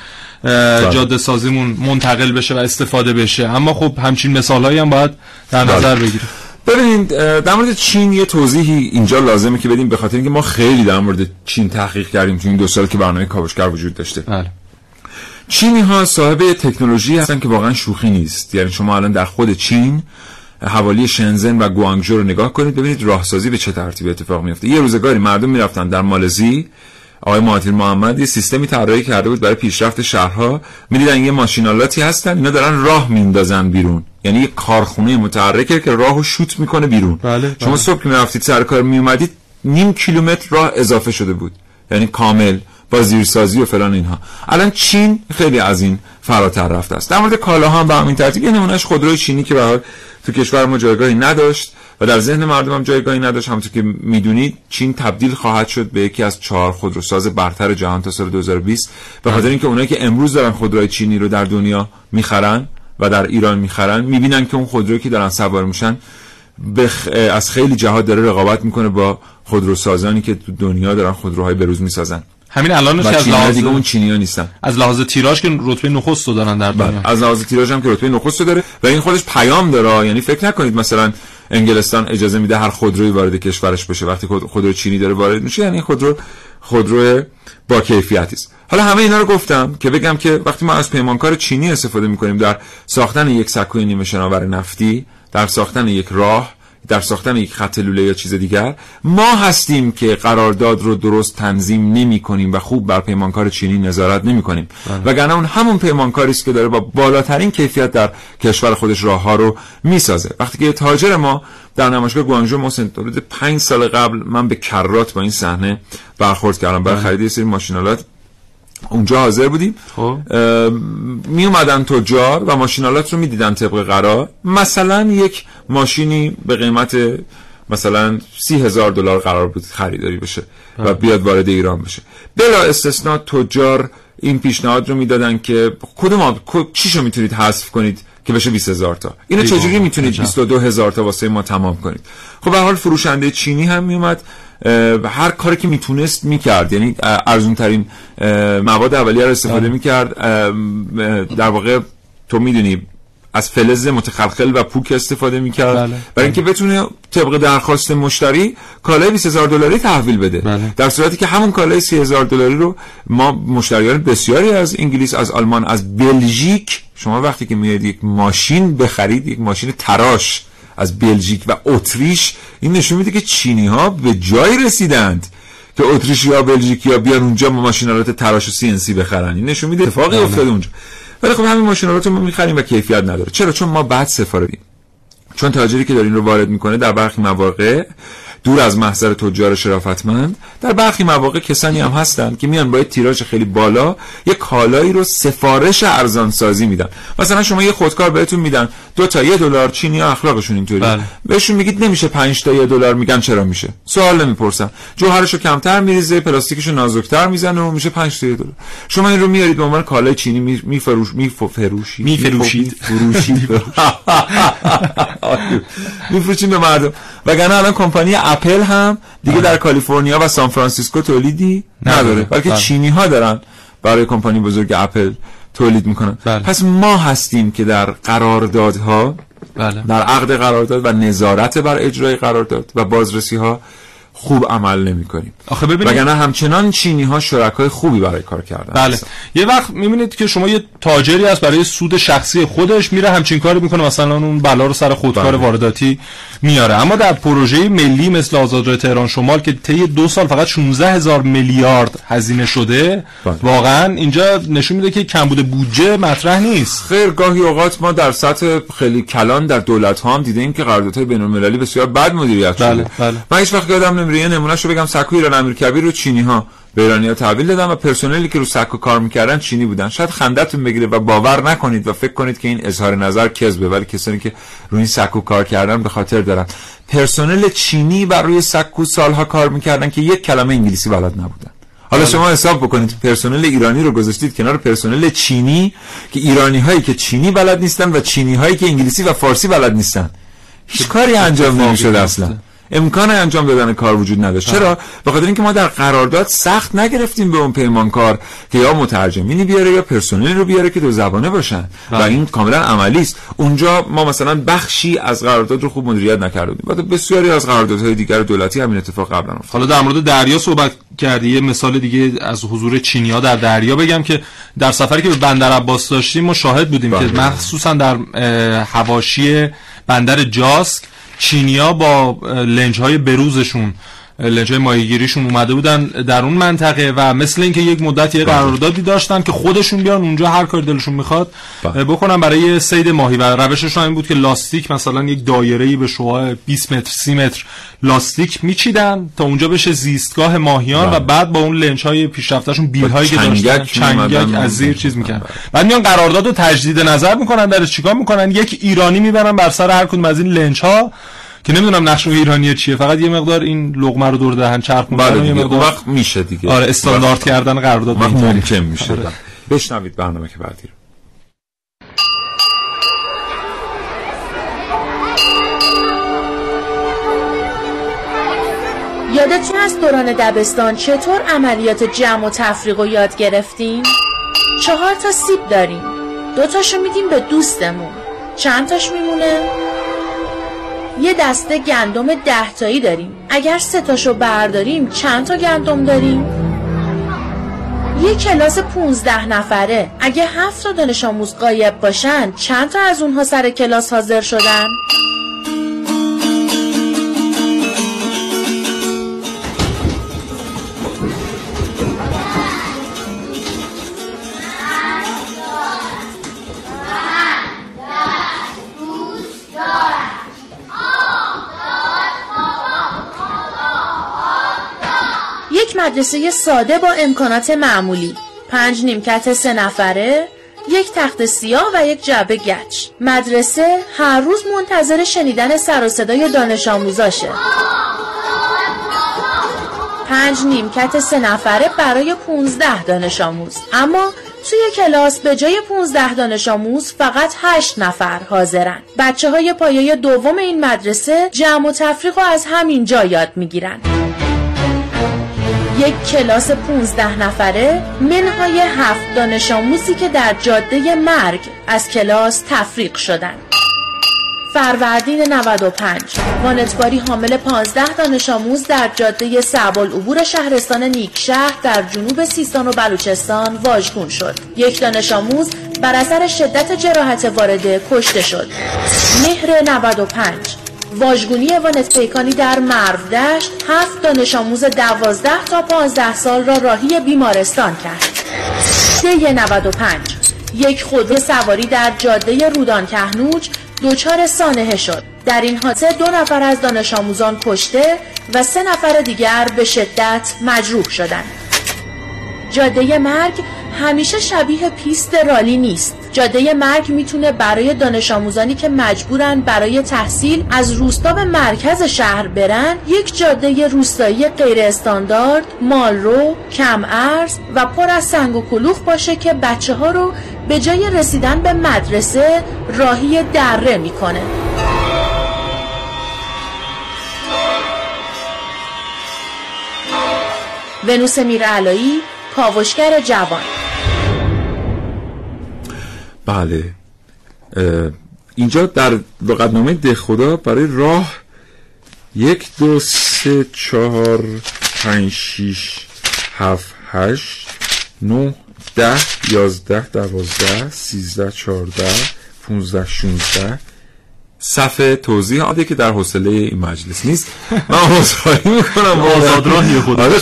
بله. جاده سازیمون منتقل بشه و استفاده بشه. اما خب همچین مثال هم باید در بله. نظر بگیره ببینید در مورد چین یه توضیحی اینجا لازمه که بدیم به خاطر اینکه ما خیلی در مورد چین تحقیق کردیم تو این دو سال که برنامه کاوشگر وجود داشته. بله. چینی ها صاحب تکنولوژی هستن که واقعا شوخی نیست. یعنی شما الان در خود چین حوالی شنزن و گوانگجو رو نگاه کنید ببینید راهسازی به چه ترتیبی اتفاق میفته یه روزگاری مردم می‌رفتن در مالزی آقای مهاتیر محمد یه سیستمی طراحی کرده بود برای پیشرفت شهرها. می‌دیدن یه ماشینالاتی هستن اینا دارن راه میندازن بیرون. یعنی یه کارخونه متحرکه که راهو شوت می‌کنه بیرون. بله، شما بله. صبح که می‌رفتید سر کار میومدید نیم کیلومتر راه اضافه شده بود. یعنی کامل با زیرسازی و فلان اینها. الان چین خیلی از این فراتر رفته است. در مورد کالاها هم به همین ترتیب یه نمونهش خودروی چینی که به تو کشور ما جایگاهی نداشت. در ذهن مردم هم جایگاهی نداشت. همونطور که می‌دونید چین تبدیل خواهد شد به یکی از چهار خودروساز برتر جهان تا سال 2020 به خاطر اینکه اونایی که امروز دارن خودروی چینی رو در دنیا می‌خرن و در ایران می‌خرن می‌بینن که اون خودرویی که دارن سوار میشن بخ... از خیلی جهات داره رقابت می‌کنه با خودروسازانی که تو دنیا دارن خودروهای بروز می‌سازن. همین الانش که از لحاظ دیگه اون چینی ها نیستن. از لحاظ تیراژ که رتبه نخست رو دارن در دنیا. بله. از لحاظ تیراژ هم که رتبه نخست رو داره و این خودش پیام داره یعنی فکر نکنید مثلا انگلستان اجازه میده هر خودروی وارد کشورش بشه. وقتی خود- خودرو چینی داره وارد میشه یعنی خودرو خودرو با کیفیتی است. حالا همه اینا رو گفتم که بگم که وقتی ما از پیمانکار چینی استفاده می‌کنیم در ساختن یک سکوی نیمه شناور نفتی در ساختن یک راه در ساختن یک خط لوله یا چیز دیگر ما هستیم که قرارداد رو درست تنظیم نمی کنیم و خوب بر پیمانکار چینی نظارت نمی کنیم وگرنه اون همون پیمانکاری است که داره با بالاترین کیفیت در کشور خودش راه ها رو می‌سازه. وقتی که تاجر ما در نمایشگاه گوانجو محسن حدود پنج سال قبل من به کرات با این صحنه برخورد کردم. برای خرید یه سری ماشینالات اونجا حاضر بودیم. خب. می اومدن تجار و ماشینالات رو می‌دیدن طبق قرار. مثلا یک ماشینی به قیمت مثلا سی هزار دلار قرار بود خریداری بشه و بیاد وارد ایران بشه. بلا استثنا تجار این پیشنهاد رو می‌دادن که کدوم چیشو می‌تونید حذف کنید که بشه 20 هزار تا. اینو ای چجوری می‌تونید عجب. 22 هزار تا واسه ما تمام کنید؟ خب به حال فروشنده چینی هم میومد هر کاری که می‌تونست می‌کرد. یعنی ارزون ترین مواد اولیه رو استفاده می‌کرد. در واقع تو می‌دونی از فلز متخلخل و پوک استفاده می‌کرد. بله. برای اینکه بتونه طبق درخواست مشتری کالای 20000 دلاری تحویل بده. بله. در صورتی که همون کالای 30000 دلاری رو ما مشتریان بسیاری از انگلیس از آلمان از بلژیک شما وقتی که میاد یک ماشین بخرید یک ماشین تراش از بلژیک و اتریش این نشون میده که چینی ها به جای رسیدند که اتریشی ها بلژیکی ها بیان اونجا ماشینالات تراش و سی ان سی بخرن. این نشون میده اتفاقی افتاده اونجا. ولی خب همین ماشینالات رو ما می‌خریم و کیفیت نداره. چرا؟ چون ما بعد سفاریم چون تاجری که داره این رو وارد می‌کنه در برخی مواقع دور از محضر تجار شرافتمند در برخی مواقع کسانی هم هستن که میان با یه تیراژ خیلی بالا یه کالایی رو سفارش ارزان سازی میدن. مثلا شما یه خودکار بهتون میدن دو تا یه دلار چینی ها اخلاقشون اینطوری بله. بهشون میگید نمیشه 5 تا یه دلار میگن چرا میشه؟ سوال نمی‌پرسن. جوهرشو کمتر میریزه پلاستیکشو نازکتر می‌زنه و میشه 5 تا یه دلار. شما این رو میارید به عنوان کالای چینی می- میفروش میفروشید. میفروشید. فروشید میفروشیم به مردم. وگرنه الان کمپانی اپل هم دیگه در کالیفرنیا و سان فرانسیسکو تولیدی نداره. نداره بلکه بله. چینی ها دارن برای کمپانی بزرگ اپل تولید می‌کنن بله. پس ما هستیم که در قراردادها بله در عقد قرارداد و نظارت بر اجرای قرارداد و بازرسی ها خوب عمل نمی کنیم آخه ببینید وگرنه همچنان چینی ها شرکای خوبی برای کار کردن بله هستن. یه وقت می‌بینید که شما یه تاجری هست برای سود شخصی خودش میره همچین کاری می‌کنه مثلا اون بلا رو سر خودکار بله. وارداتی میاره اما در پروژه ملی مثل آزادراه تهران شمال که طی دو سال فقط 16 هزار میلیارد هزینه شده بله. واقعا اینجا نشون میده که کمبود بودجه مطرح نیست خیر گاهی اوقات ما در سطح خیلی کلان در دولت ها هم دیدیم که قراردادهای بین المللی بسیار بد مدیریت شده بله، بله. من هیچ وقت یادم نمیره یه نمونهشو بگم سکوی ایران امیرکبیر رو چینی ها به ایرانی ها تحویل دادن و پرسنلی که رو سکو کار می‌کردن چینی بودن. شاید خندتون بگیره و باور نکنید و فکر کنید که این اظهار نظر کذبه ولی کسانی که روی این سکو کار کردن به خاطر دارن. پرسنل چینی بر روی سکو سالها کار می‌کردن که یک کلمه انگلیسی بلد نبودن. حالا شما حساب بکنید پرسنل ایرانی رو گذاشتید کنار پرسنل چینی که ایرانی هایی که چینی بلد نیستن و چینی هایی که انگلیسی و فارسی بلد نیستن. هیچ کاری انجام نمی‌شد اصلا. امکان انجام دادن کار وجود نداشت. چرا؟ به خاطر اینکه ما در قرارداد سخت نگرفتیم به اون پیمانکار که یا مترجمینی بیاره یا پرسنلی رو بیاره که دو زبانه باشن. و این کاملا عملی است. اونجا ما مثلا بخشی از قرارداد رو خوب مدیریت بودیم و بسیاری از قراردادهای دیگر دولتی همین اتفاق قبلا افتاد. حالا در مورد دریا صحبت کردی. یه مثال دیگه از حضور چینیا در دریا بگم که در سفری که به بندر عباس داشتیم ما شاهد بودیم بله. که مخصوصا در حواشی بندر جاسک چینیا با لنج های بروزشون لنج های ماهیگیریشون اومده بودن در اون منطقه و مثل اینکه یک مدت یه قراردادی داشتن که خودشون بیان اونجا هر کاری دلشون می‌خواد بله. بکنن برای سید ماهی. و روششون این بود که لاستیک مثلا یک دایره‌ای به شعاع 20 متر 30 متر لاستیک میچیدن تا اونجا بشه زیستگاه ماهیان بله. و بعد با اون لنج های پیشرفتهشون بیل هایی که داشتن چنگک و- از زیر چیز می‌کنن بعد میان قرارداد رو تجدید نظر می‌کنن در چیکار می‌کنن؟ یک ایرانی می‌برن بر سر هر کدوم از این لنج ها که نمی‌دونم نقش اون ایرانی چیه فقط یه مقدار این لقمه رو دور دهن چرخوندن بله یه مقدار وقت میشه دیگه آره استاندارد وقت- کردن قرارداد. ممکن میشه آره. بشنوید برنامه که بعدی رو یادتون از دوران دبستان چطور عملیات جمع و تفریق و یاد گرفتیم؟ چهار تا سیب داریم دو تاشو میدیم به دوستمون چند تاش میمونه؟ یه دسته گندم ده تایی داریم اگر سه تاشو برداریم چند تا گندم داریم؟ یه کلاس 15 نفره اگه هفت تا دانش آموز قایب باشن چند تا از اونها سر کلاس حاضر شدن؟ مدرسه ساده با امکانات معمولی. پنج نیمکت سه نفره یک تخت سیاه و یک جعبه گچ. مدرسه هر روز منتظر شنیدن سر و صدای دانش آموزاشه. پنج نیمکت سه نفره برای 15 دانش آموز. اما توی کلاس به جای 15 دانش آموز فقط 8 نفر حاضرن. بچه های پایه دوم این مدرسه جمع و تفریق رو از همین جا یاد می‌گیرن. یک کلاس 15 نفره منهای هفت دانش آموزی که در جاده مرگ از کلاس تفریق شدند. فروردین 95 وانتباری حامل 15 دانش آموز در جاده صعب العبور شهرستان نیکشهر در جنوب سیستان و بلوچستان واژگون شد. یک دانش آموز بر اثر شدت جراحت وارده کشته شد. مهر 95 واژگونی وانت پیکانی در مرو دشت هفت دانش آموز دوازده تا پانزده سال را راهی بیمارستان کرد. دی 95 یک خودرو سواری در جاده رودان کهنوج دچار سانحه شد. در این حادثه دو نفر از دانش آموزان کشته و سه نفر دیگر به شدت مجروح شدند. جاده مرگ همیشه شبیه پیست رالی نیست. جاده مرگ می‌تونه برای دانش آموزانی که مجبورن برای تحصیل از روستا به مرکز شهر برن یک جاده روستایی غیر استاندارد، مالرو، کم ارز و پر از سنگ و کلوخ باشه که بچه ها رو به جای رسیدن به مدرسه راهی دره می‌کنه. ونوس میرعلایی کاوشگر جوان بله. اینجا در لغتنامه ده خدا برای راه یک دو سه چهار پنج شیش هفت هشت نه ده یازده دوازده سیزده چهارده پونزده شونزده. صفحه توضیح آده که در حوصله این مجلس نیست. من حوصله می‌کنم آزاد راهی خود آره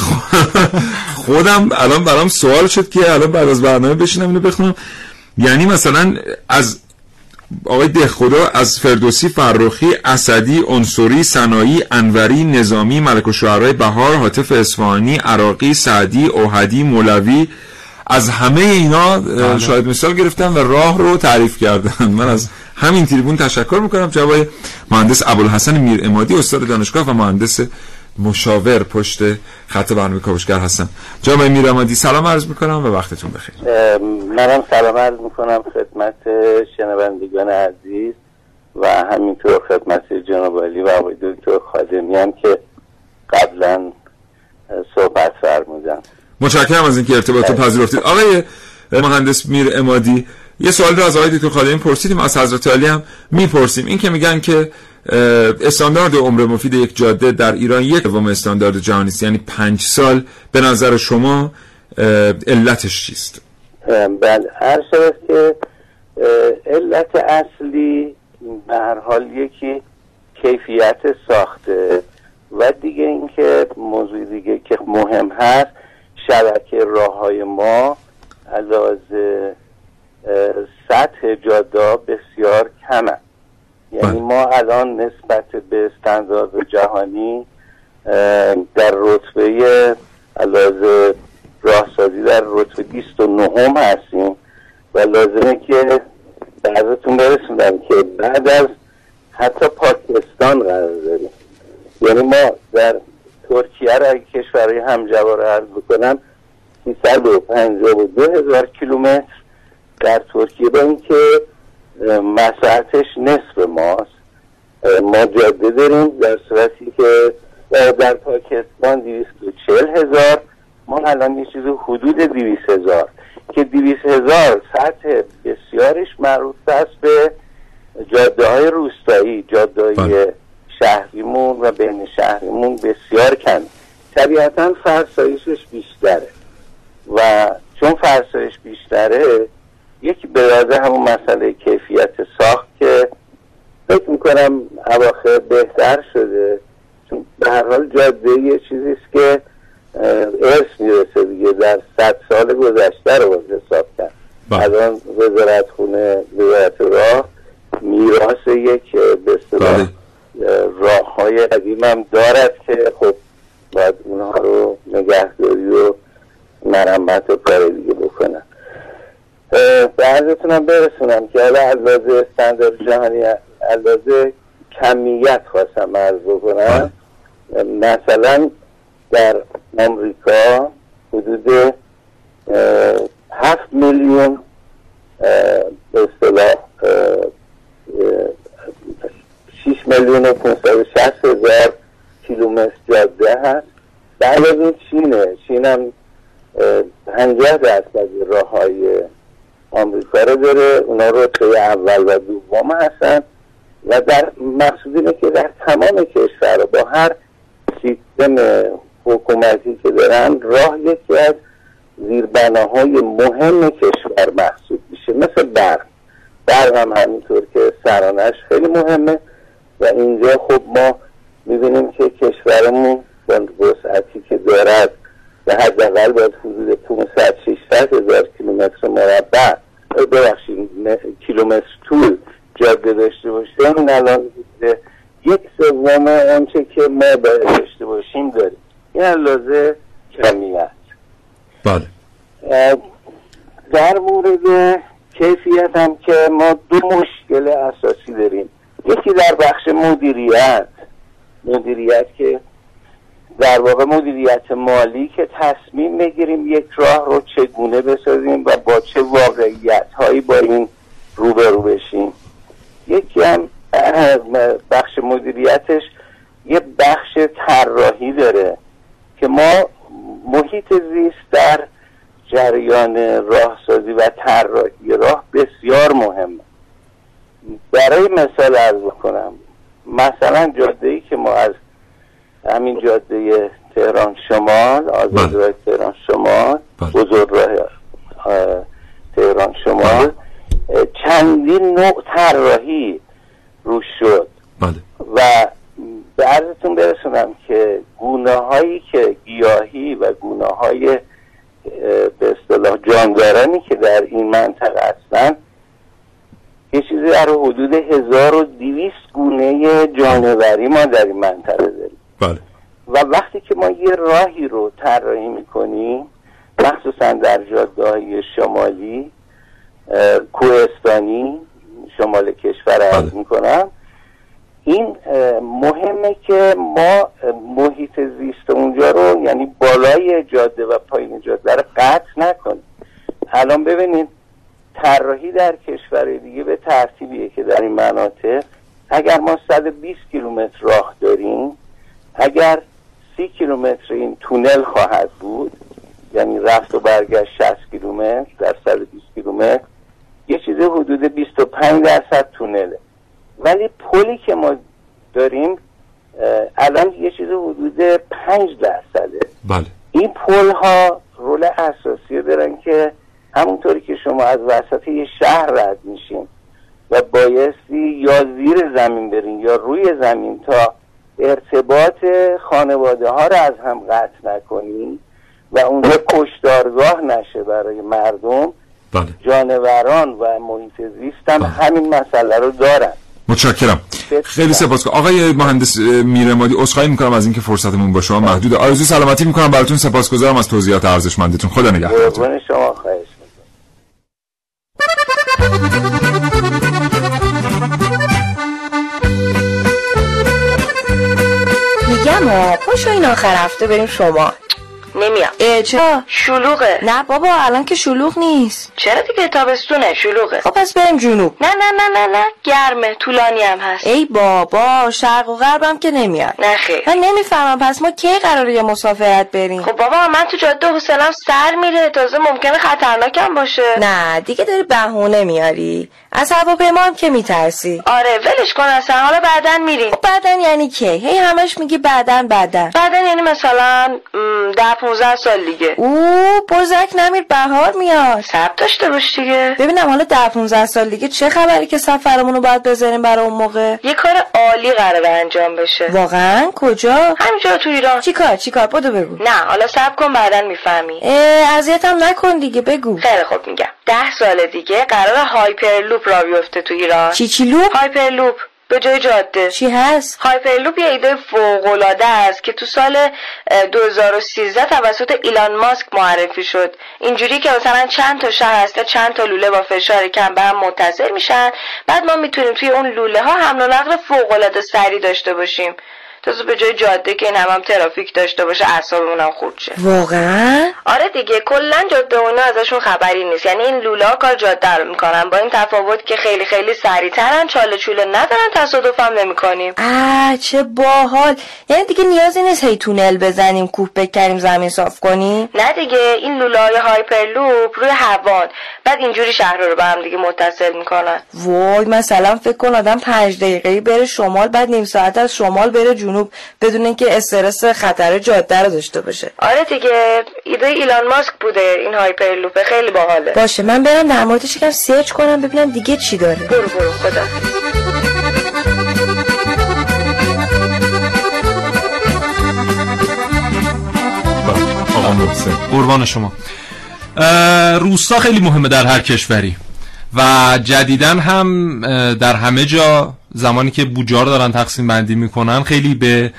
خودم الان برام سوال شد که الان بعد از برنامه بشینم اینو بخونم. یعنی مثلا از آقای دهخدا از فردوسی فرخی اسدی انصوری سنایی انوری نظامی ملک و شعرهای بهار حاطف اصفهانی عراقی سعدی اوهدی مولوی از همه اینا بله. شاید مثال گرفتن و راه رو تعریف کردن من از همین تریبون تشکر می‌کنم جواب مهندس ابوالحسن میر امادی استاد دانشگاه و مهندس مشاور پشت خط برنامه کاوشگر هستم. جناب میر امادی سلام عرض می‌کنم و وقتتون بخیر. منم سلام عرض می‌کنم خدمت شنوندگان عزیز و همینطور خدمت جناب علی و آقای دکتر خادمی هم که قبلا صحبت فرمودن. متشکرم از اینکه ارتباط رو پذیرفتید. آقای مهندس میر امادی یه سوال رو از آقای دکتر خادمی پرسیدیم از حضرت علی هم می‌پرسیم. این که میگن که استاندارد عمر مفید یک جاده در ایران یک دوم استاندارد جهانی یعنی پنج سال به نظر شما علتش چیست؟ بله. هر شد که علت اصلی به هر حال یکی کیفیت ساخته و دیگه اینکه موضوع دیگه که مهم هست شبکه راه های ما علاوه سطح جاده بسیار کمه. یعنی ما الان نسبت به استاندارد جهانی در رتبه علاوه راهسازی در رتبه 29 هم هستیم و لازمه که بعضتون برسوندم که بعد از حتی پاکستان قرار داریم. یعنی ما در ترکیه را کشورهای همجوار عرض بکنم 352 هزار کیلومتر در ترکیه با اینکه مساحتش نصف ماست. ما جاده داریم در صورتی که در پاکستان 240 هزار ما الان یه چیز حدود 200 هزار. که 200 هزار سطح بسیارش مربوط است به جاده های روستایی. جاده های بله. شهریمون و بین شهریمون بسیار کم. طبیعتا فرسایشش بیشتره. و چون فرسایش بیشتره یکی به همون مسئله کیفیت ساخت که فکر می‌کنم اواخر بهتر شده چون به هر حال جاده یه چیزی است که ارث می‌رسه دیگه در صد سال گذشته رو باید حساب کرد بله. الان وزارت خونه وزارت راه میراث یک به اصطلاح بله. راه های قدیم هم دارد که خب باید اونها رو نگهداری و مرمت و کار دیگه بکنن اه، به عرضتونم برسونم که حالا علاوه استاندارد جهانی علاوه کمیت خواستم عرض بکنم. مثلا در امریکا حدود اه، هفت میلیون اه، به اصطلاح اه، اه، 6 میلیون و 560 هزار کیلومتر جاده هست. بعد از این چینه. چین هم اه، 50 درصد راه های آمریکا رو داره اونا رتبه اول و دوم هستن. و در مقصود اینه که در تمام کشور با هر سیستم حکومتی که دارن راه یکی از زیربناهای مهم کشور محسوب میشه مثل برق. برق هم همینطور که سرانش خیلی مهمه. و اینجا خب ما می‌بینیم که کشورمون وسعتی که دارد به حداقل باید حدود 500 600 هزار کیلومتر مربع ببخشید کیلومتر طول جاده داشته باشه. این الان یک سوم آنچه که ما باید داشته باشیم داریم. این علاوه کمیت بله. در مورد کیفیت هم که ما دو مشکل اساسی داریم. یکی در بخش مدیریت. مدیریت که در واقع مدیریت مالی که تصمیم بگیریم یک راه رو چگونه بسازیم و با چه واقعیت هایی با این روبرو بشیم. یکی هم بخش مدیریتش یه بخش طراحی داره که ما محیط زیست در جریان راهسازی و طراحی راه بسیار مهمه. برای مثال ارز بکنم مثلا جاده ای که ما از همین جاده تهران شمال آزاد راه تهران شمال بزرگ راه اه، تهران شمال. اه، چندین نوع طراحی روش شد. و به عرضتون برسونم که گونه هایی که گیاهی و گونه های به اصطلاح جاندارانی که در این منطقه هستن یه چیزی در حدود 1200 گونه جانوری ما در این منطقه داریم. بله. و وقتی که ما یه راهی رو طراحی می‌کنیم مخصوصا در جاده های شمالی کوهستانی شمال کشور عرض می‌کنم این مهمه که ما محیط زیست اونجا رو یعنی بالای جاده و پایین جاده رو قطع نکنیم الان ببینید طراحی در کشور دیگه به ترتیبیه که در این مناطق اگر ما 120 کیلومتر راه داریم اگر 30 کیلومتر این تونل خواهد بود یعنی رفت و برگشت 60 کیلومتر در 120 کیلومتر یه چیز حدود 25 درصد تونله. ولی پلی که ما داریم الان یه چیز حدود 5 درصده. بله. این پل ها رول اساسی دارن که همونطوری که شما از وسط یه شهر رد میشین و بایستی یا زیر زمین برین یا روی زمین تا ارتباط خانواده ها رو از هم قطع نکنین و اونجا کشدارگاه نشه برای مردم. بله. جانوران و محیط زیست هم همین مسئله رو دارن. متشکرم. خیلی سپاس آقای مهندس میرمادی عذرخواهی می‌کنم از اینکه فرصتمون با شما محدود آرزوی سلامتی می‌کنم. براتون سپاسگزارم از توضیحات ارزشمندتون. خدا نگهدار قربون شما خواهش میگم ها پاشو این آخر هفته بریم شما. نمیام. اه چرا؟ شلوغه. نه بابا الان که شلوغ نیست. چرا دیگه تابستونه؟ شلوغه. خب پس بریم جنوب. نه نه نه نه نه. گرمه. طولانی هم هست. ای بابا شرق و غربم که نمیاد. نه خیر. من نمی‌فهمم. پس ما کی قراره یه مسافرت بریم؟ خب بابا من تو جاده حوصلم سر میره. تازه ممکنه خطرناکم باشه. نه دیگه داری بهونه میاری. از هواپیما هم که میترسی. آره ولش کن اصلا. حالا بعدا میریم خب بعدن یعنی کی؟ هی همش میگی بعدن بعدن بعدا یعنی مثلا ده 15 سال دیگه. او بزرگ نمیر بهار میاد. سب داشته باش دیگه. ببینم حالا ده 15 سال دیگه چه خبری که سفرمون رو باید بذاریم برای اون موقع؟ یه کار عالی قراره انجام بشه. واقعا؟ کجا؟ همینجا تو ایران. چیکار چیکار بدو بگو. نه حالا سب کن بعدا می‌فهمی. اذیتم نکن دیگه بگو. خیلی خوب میگم. ده سال دیگه قرار hyperloop راه بیفته تو ایران. چی چی loop؟ hyperloop. به جای جاده. چی هست؟ hyperloop یه ایده فوق‌العاده است که تو سال اه، 2013 توسط ایلان ماسک معرفی شد. اینجوری که مثلا چند تا شهر هسته چند تا لوله با فشار کم به هم متصل میشن. بعد ما می‌تونیم توی اون لوله ها حمل و نقل فوق‌العاده سریع داشته باشیم. تازه به جای جاده که این هم, هم ترافیک داشته باشه اعصابمون هم خورد شه. واقعا؟ آره دیگه کلا جاده و اینا ازشون خبری نیست. یعنی این لوله ها کار جاده رو می‌کنن. با این تفاوت که خیلی خیلی سریعترن چاله چوله ندارن تصادف هم نمی‌کنیم. آه چه باحال. یعنی دیگه نیازی نیست هی تونل بزنیم کوه بکریم زمین صاف کنیم؟ نه دیگه این لوله های هایپرلوپ روی هوان. بعد اینجوری شهر رو به هم دیگه متصل می‌کنن. وای مثلا فکر کن آدم پنج دقیقه بره شمال بعد نیم ساعت از شمال بره جنوب. بدون اینکه استرس خطر جاده رو داشته باشه. آره دیگه ایده ایلان ماسک بوده این هایپرلوپ خیلی باحاله. باشه من برم در موردش یکم سرچ کنم ببینم دیگه چی داره. برو برو خدا. قربان شما. روستا خیلی مهمه در هر کشوری. و جدیدن هم در همه جا زمانی که بوجار دارن تقسیم بندی می‌کنن خیلی به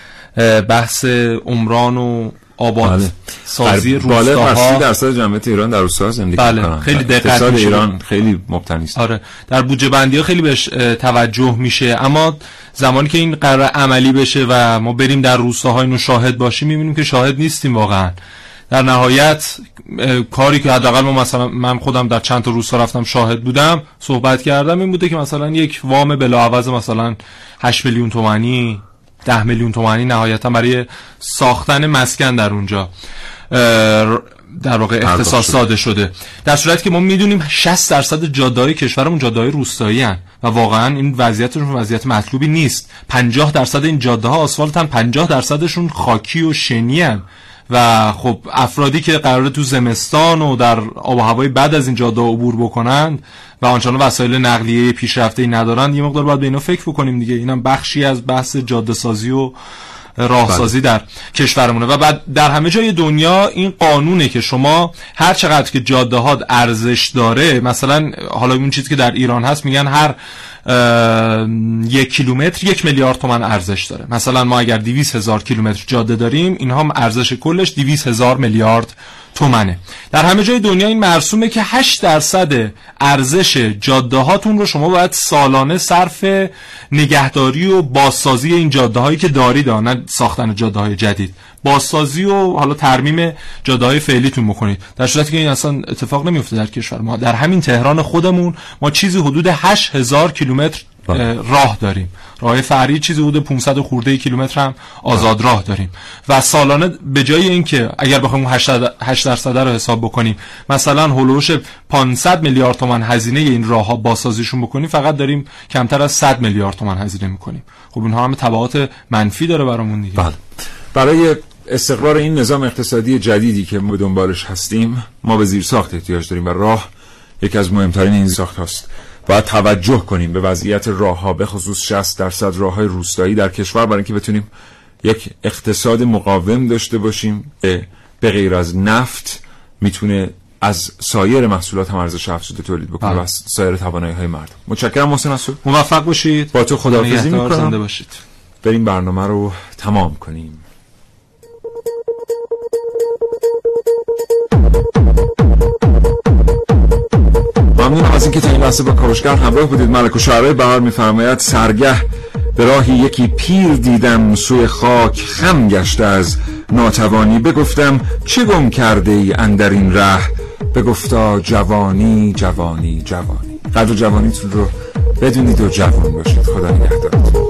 بحث عمران و آباد بله. سازی بالغ بر 30 روستاها درصد جمعیت ایران در روستاها زندگی بله، می‌کنن. خیلی دقت. ایران خیلی مبتنی است آره در بودجه بندی ها خیلی بهش توجه میشه اما زمانی که این قرار عملی بشه و ما بریم در روستاها اینو شاهد باشیم می‌بینیم که شاهد نیستیم واقعا در نهایت کاری که حداقل ما مثلا من خودم در چند تا روستا رفتم شاهد بودم صحبت کردم این بوده که مثلا یک وام بلاعوض مثلا 8 میلیون تومانی 10 میلیون تومانی نهایتا برای ساختن مسکن در اونجا در واقع اختصاص. داده شده در صورتی که ما می‌دونیم 60 درصد جاده‌های کشورمون جاده‌های روستایی هن و واقعا این وضعیتشون وضعیت مطلوبی نیست 50 درصد این جاده ها آسفالتن 50 درصدشون خاکی و شنی هن. و خب افرادی که قراره تو زمستان و در آب و هوای بعد از این جاده عبور بکنند و آنچنان وسایل نقلیه پیشرفته ای ندارند یه مقدار باید به اینا فکر بکنیم دیگه. اینم بخشی از بحث جاده سازی و راهسازی در کشورمونه. و بعد در همه جای دنیا این قانونه که شما هر چقدر که جاده ها ارزش داره مثلا حالا اون چیزی که در ایران هست میگن هر یک کیلومتر یک میلیارد تومن ارزش داره. مثلا ما اگر دیویس هزار کیلومتر جاده داریم اینها ارزش کلش دیویس هزار میلیارد تومنه. در همه جای دنیا این مرسومه که 8 درصد ارزش جاده هاتون رو شما باید سالانه صرف نگهداری و بازسازی این جاده هایی که دارید نه ساختن جاده های جدید. بازسازی و حالا ترمیم جاده های فعلیتون بکنید. در صورتی که این اصلا اتفاق نمیفته در کشور ما. در همین تهران خودمون ما چیزی حدود 8000 کیلومتر راه داریم. راه فرعی چیزی حدود 500 و خورده کیلومتر هم آزاد راه داریم. و سالانه به جای اینکه اگر بخوایم 8 درصد رو حساب بکنیم مثلا هولوش 500 میلیارد تومان هزینه این راه ها بازسازیشون بکنیم فقط داریم کمتر از 100 میلیارد تومان هزینه می‌کنیم. خب اینها هم تبعات منفی داره برامون دیگه. بله. برای استقرار این نظام اقتصادی جدیدی که ما به دنبالش هستیم ما به زیر ساخت احتیاج داریم و راه یکی از مهمترین این ساخت هاست باید توجه کنیم به وضعیت راه ها به خصوص 60 درصد راه های روستایی در کشور برای اینکه بتونیم یک اقتصاد مقاوم داشته باشیم به غیر از نفت می‌تونه از سایر محصولات هم ارزش افزوده تولید بکنه بله. و از سایر توانایی های مردم. متشکرم محسن اسود موفق باشید. با تو خداحافظی می‌کنم. زنده باشید. بریم برنامه رو تمام کنیم. ممنون از اینکه تا این لحظه با کاوشگر همراه بودید. ملک و شعره بهار میفرماید سرگه به راهی یکی پیر دیدم سوی خاک خم گشته از ناتوانی. بگفتم چه گم کرده ای اندر این ره؟ بگفتا جوانی جوانی جوانی. قدر جوانیتون رو بدونید و جوان باشید. خدا نگهدارتون.